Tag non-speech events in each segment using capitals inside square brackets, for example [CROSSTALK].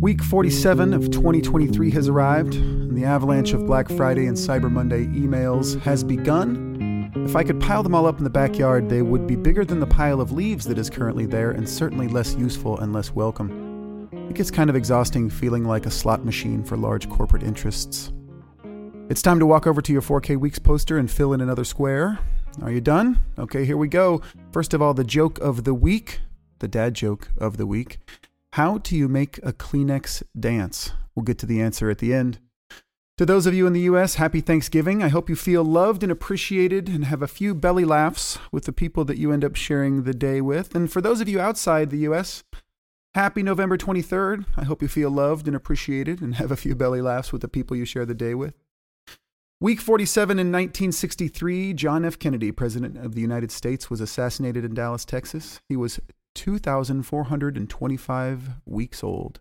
Week 47 of 2023 has arrived, and the avalanche of Black Friday and Cyber Monday emails has begun. If I could pile them all up in the backyard, they would be bigger than the pile of leaves that is currently there, and certainly less useful and less welcome. It gets kind of exhausting feeling like a slot machine for large corporate interests. It's time to walk over to your 4K Weeks poster and fill in another square. Are you done? Okay, here we go. First of all, the joke of the week, the dad joke of the week. How do you make a Kleenex dance? We'll get to the answer at the end. To those of you in the US, happy Thanksgiving. I hope you feel loved and appreciated and have a few belly laughs with the people that you end up sharing the day with. And for those of you outside the US, happy November 23rd. I hope you feel loved and appreciated and have a few belly laughs with the people you share the day with. Week 47 in 1963, John F. Kennedy, President of the United States, was assassinated in Dallas, Texas. He was 2,425 weeks old.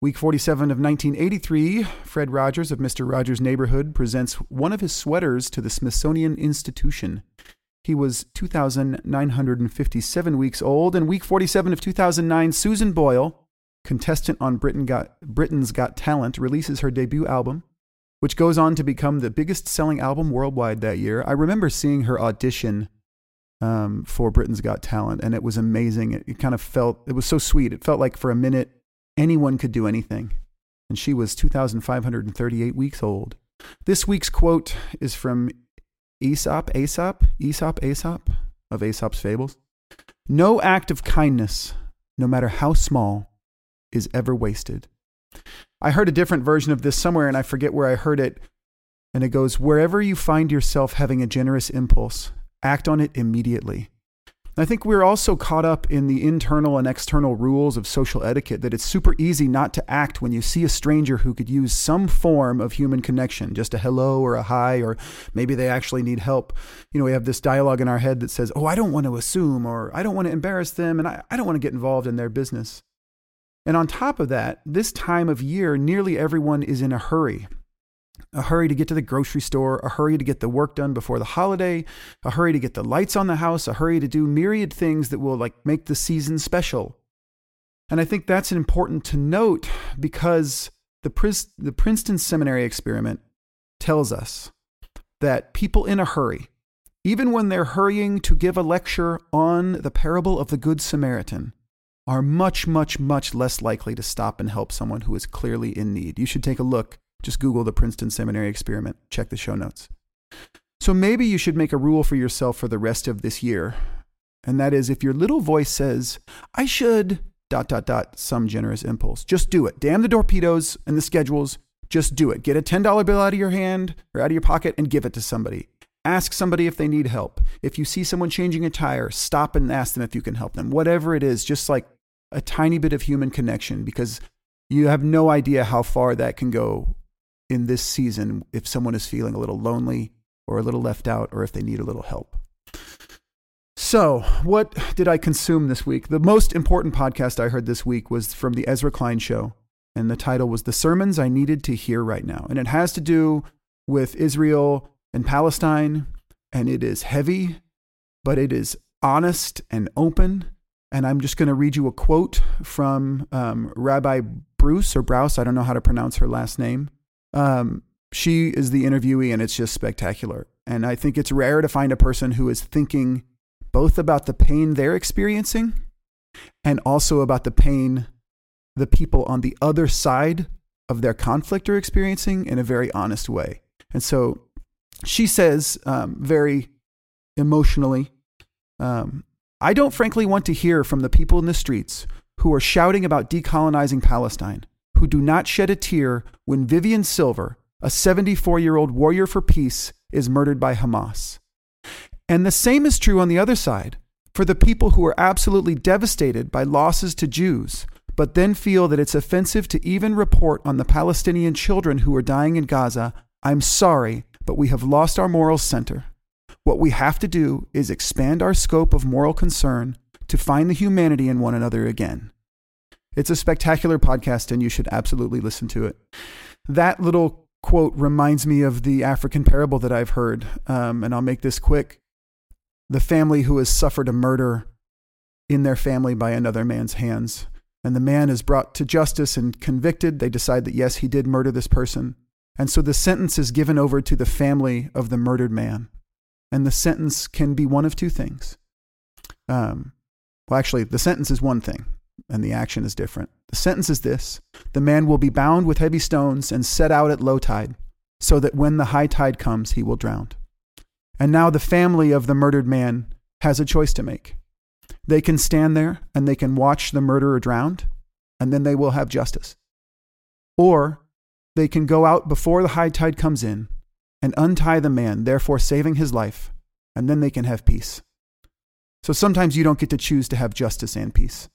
Week 47 of 1983, Fred Rogers of Mr. Rogers' Neighborhood presents one of his sweaters to the Smithsonian Institution. He was 2,957 weeks old. And week 47 of 2009, Susan Boyle, contestant on Britain Got, Britain's Got Talent, releases her debut album, which goes on to become the biggest selling album worldwide that year. I remember seeing her audition um, for Britain's Got Talent, and it was amazing. It, it kind of felt, it was so sweet. It felt like for a minute anyone could do anything. And she was 2,538 weeks old. This week's quote is from Aesop, Aesop, Aesop, Aesop of Aesop's Fables. No act of kindness, no matter how small, is ever wasted. I heard a different version of this somewhere, and I forget where I heard it. And it goes, Wherever you find yourself having a generous impulse, act on it immediately. I think we're also caught up in the internal and external rules of social etiquette that it's super easy not to act when you see a stranger who could use some form of human connection, just a hello or a hi, or maybe they actually need help. You know, we have this dialogue in our head that says, Oh, I don't want to assume, or I don't want to embarrass them, and I, I don't want to get involved in their business. And on top of that, this time of year, nearly everyone is in a hurry a hurry to get to the grocery store, a hurry to get the work done before the holiday, a hurry to get the lights on the house, a hurry to do myriad things that will like make the season special. And I think that's important to note because the, Pris- the Princeton Seminary experiment tells us that people in a hurry, even when they're hurrying to give a lecture on the parable of the Good Samaritan, are much, much, much less likely to stop and help someone who is clearly in need. You should take a look just Google the Princeton Seminary experiment, check the show notes. So maybe you should make a rule for yourself for the rest of this year. And that is if your little voice says, I should, dot, dot, dot, some generous impulse, just do it. Damn the torpedoes and the schedules. Just do it. Get a $10 bill out of your hand or out of your pocket and give it to somebody. Ask somebody if they need help. If you see someone changing a tire, stop and ask them if you can help them. Whatever it is, just like a tiny bit of human connection because you have no idea how far that can go in this season if someone is feeling a little lonely or a little left out or if they need a little help. So, what did I consume this week? The most important podcast I heard this week was from the Ezra Klein Show, and the title was The Sermons I Needed to Hear Right Now. And it has to do with Israel and Palestine, and it is heavy, but it is honest and open. And I'm just going to read you a quote from um, Rabbi Bruce or Brous, I don't know how to pronounce her last name. Um, she is the interviewee, and it's just spectacular. And I think it's rare to find a person who is thinking both about the pain they're experiencing and also about the pain the people on the other side of their conflict are experiencing in a very honest way. And so she says, um, very emotionally, um, I don't frankly want to hear from the people in the streets who are shouting about decolonizing Palestine who do not shed a tear when Vivian Silver, a 74 year old warrior for peace, is murdered by Hamas. And the same is true on the other side for the people who are absolutely devastated by losses to Jews, but then feel that it's offensive to even report on the Palestinian children who are dying in Gaza. I'm sorry, but we have lost our moral center. What we have to do is expand our scope of moral concern to find the humanity in one another again. It's a spectacular podcast, and you should absolutely listen to it. That little quote reminds me of the African parable that I've heard, um, and I'll make this quick. The family who has suffered a murder in their family by another man's hands. And the man is brought to justice and convicted. They decide that, yes, he did murder this person. And so the sentence is given over to the family of the murdered man. And the sentence can be one of two things. Um, well, actually, the sentence is one thing, and the action is different. The sentence is this The man will be bound with heavy stones and set out at low tide, so that when the high tide comes, he will drown. And now the family of the murdered man has a choice to make. They can stand there and they can watch the murderer drowned, and then they will have justice. Or they can go out before the high tide comes in and untie the man, therefore saving his life, and then they can have peace. So sometimes you don't get to choose to have justice and peace.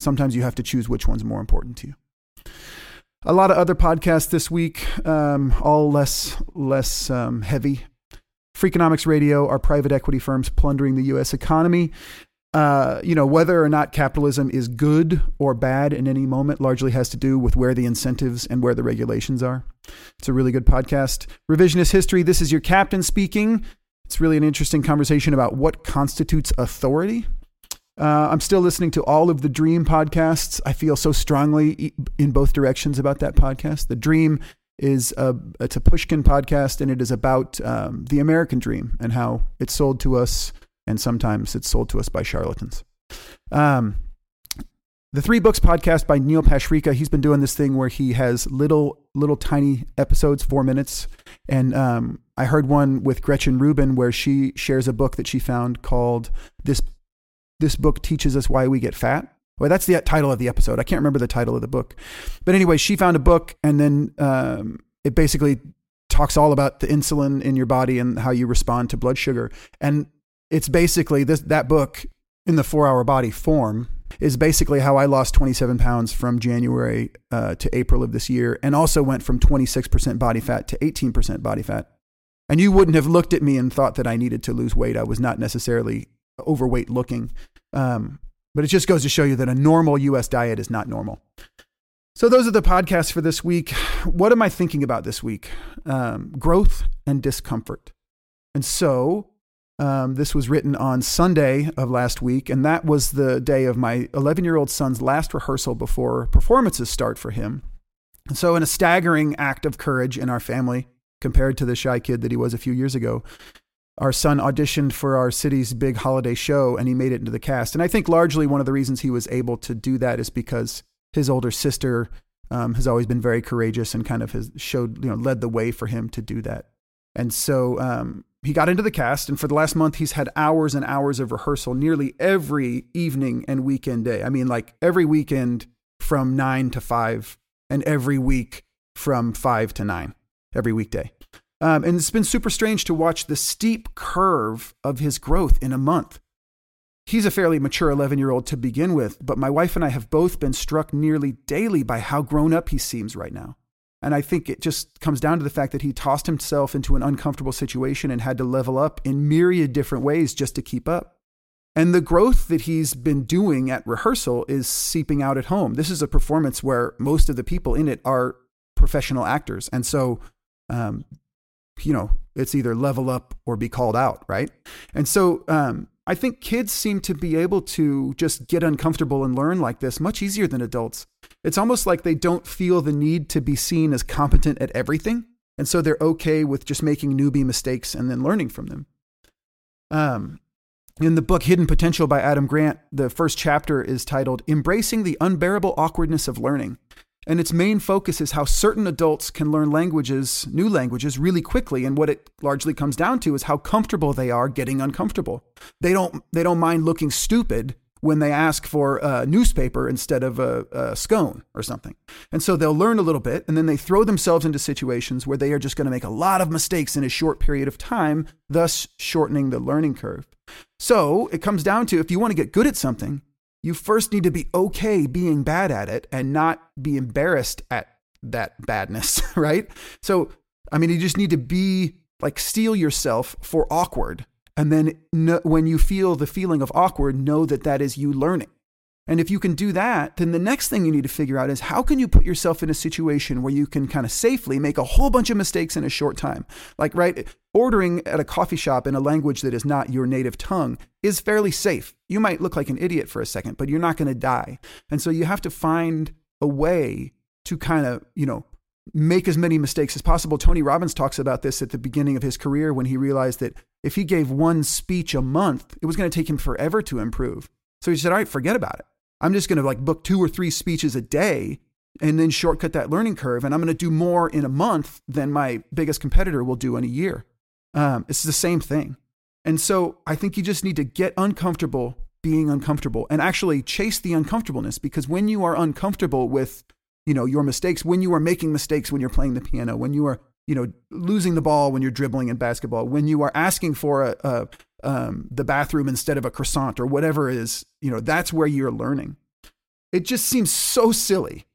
Sometimes you have to choose which one's more important to you. A lot of other podcasts this week, um, all less less um, heavy. Freakonomics Radio, our private equity firms plundering the U.S. economy. Uh, you know, whether or not capitalism is good or bad in any moment largely has to do with where the incentives and where the regulations are. It's a really good podcast. Revisionist history. This is your captain speaking. It's really an interesting conversation about what constitutes authority. Uh, I'm still listening to all of the Dream podcasts. I feel so strongly in both directions about that podcast. The Dream is a it's a Pushkin podcast, and it is about um, the American dream and how it's sold to us, and sometimes it's sold to us by charlatans. Um, the Three Books podcast by Neil Pasricha. He's been doing this thing where he has little, little tiny episodes, four minutes. And um, I heard one with Gretchen Rubin where she shares a book that she found called "This This Book Teaches Us Why We Get Fat." Well, that's the title of the episode. I can't remember the title of the book, but anyway, she found a book, and then um, it basically talks all about the insulin in your body and how you respond to blood sugar. And it's basically this that book in the Four Hour Body form is basically how I lost 27 pounds from January uh, to April of this year, and also went from 26% body fat to 18% body fat. And you wouldn't have looked at me and thought that I needed to lose weight. I was not necessarily overweight looking. Um, but it just goes to show you that a normal US diet is not normal. So, those are the podcasts for this week. What am I thinking about this week? Um, growth and discomfort. And so, um, this was written on Sunday of last week, and that was the day of my 11 year old son's last rehearsal before performances start for him. And so, in a staggering act of courage in our family, compared to the shy kid that he was a few years ago, our son auditioned for our city's big holiday show and he made it into the cast. And I think largely one of the reasons he was able to do that is because his older sister um, has always been very courageous and kind of has showed, you know, led the way for him to do that. And so um, he got into the cast, and for the last month, he's had hours and hours of rehearsal nearly every evening and weekend day. I mean, like every weekend from nine to five, and every week from five to nine, every weekday. Um, and it's been super strange to watch the steep curve of his growth in a month. He's a fairly mature 11 year old to begin with, but my wife and I have both been struck nearly daily by how grown up he seems right now. And I think it just comes down to the fact that he tossed himself into an uncomfortable situation and had to level up in myriad different ways just to keep up. And the growth that he's been doing at rehearsal is seeping out at home. This is a performance where most of the people in it are professional actors. And so, um, you know, it's either level up or be called out, right? And so, um, I think kids seem to be able to just get uncomfortable and learn like this much easier than adults. It's almost like they don't feel the need to be seen as competent at everything. And so they're okay with just making newbie mistakes and then learning from them. Um, in the book Hidden Potential by Adam Grant, the first chapter is titled Embracing the Unbearable Awkwardness of Learning. And its main focus is how certain adults can learn languages, new languages, really quickly. And what it largely comes down to is how comfortable they are getting uncomfortable. They don't, they don't mind looking stupid when they ask for a newspaper instead of a, a, scone or something. And so they'll learn a little bit and then they throw themselves into situations where they are just going to make a lot of mistakes in a short period of time, thus shortening the learning curve. So it comes down to if you want to get good at something, you first need to be okay being bad at it and not be embarrassed at that badness, [LAUGHS] right? So, I mean, you just need to be like steel yourself for awkward. And then when you feel the feeling of awkward, know that that is you learning. And if you can do that, then the next thing you need to figure out is how can you put yourself in a situation where you can kind of safely make a whole bunch of mistakes in a short time? Like, right, ordering at a coffee shop in a language that is not your native tongue is fairly safe. You might look like an idiot for a second, but you're not going to die. And so you have to find a way to kind of, you know, make as many mistakes as possible. Tony Robbins talks about this at the beginning of his career when he realized that if he gave one speech a month, it was going to take him forever to improve. So he said, all right, forget about it. I'm just going to like book two or three speeches a day and then shortcut that learning curve. And I'm going to do more in a month than my biggest competitor will do in a year. Um, it's the same thing. And so I think you just need to get uncomfortable being uncomfortable and actually chase the uncomfortableness because when you are uncomfortable with you know your mistakes when you are making mistakes when you're playing the piano when you are you know losing the ball when you're dribbling in basketball when you are asking for a, a um, the bathroom instead of a croissant or whatever is, you know, that's where you're learning. It just seems so silly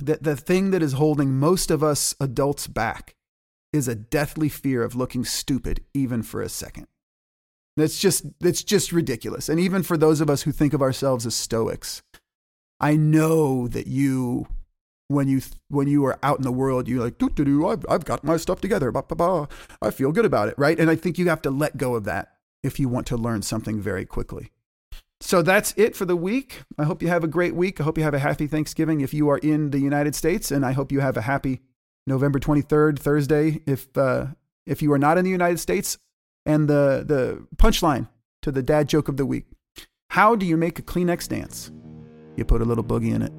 that the thing that is holding most of us adults back is a deathly fear of looking stupid, even for a second. That's just, that's just ridiculous. And even for those of us who think of ourselves as stoics, I know that you when you when you are out in the world, you're like, doo, doo, doo, I've, I've got my stuff together. Bah, bah, bah. I feel good about it, right? And I think you have to let go of that if you want to learn something very quickly. So that's it for the week. I hope you have a great week. I hope you have a happy Thanksgiving if you are in the United States, and I hope you have a happy November 23rd, Thursday, if, uh, if you are not in the United States. And the, the punchline to the dad joke of the week How do you make a Kleenex dance? You put a little boogie in it.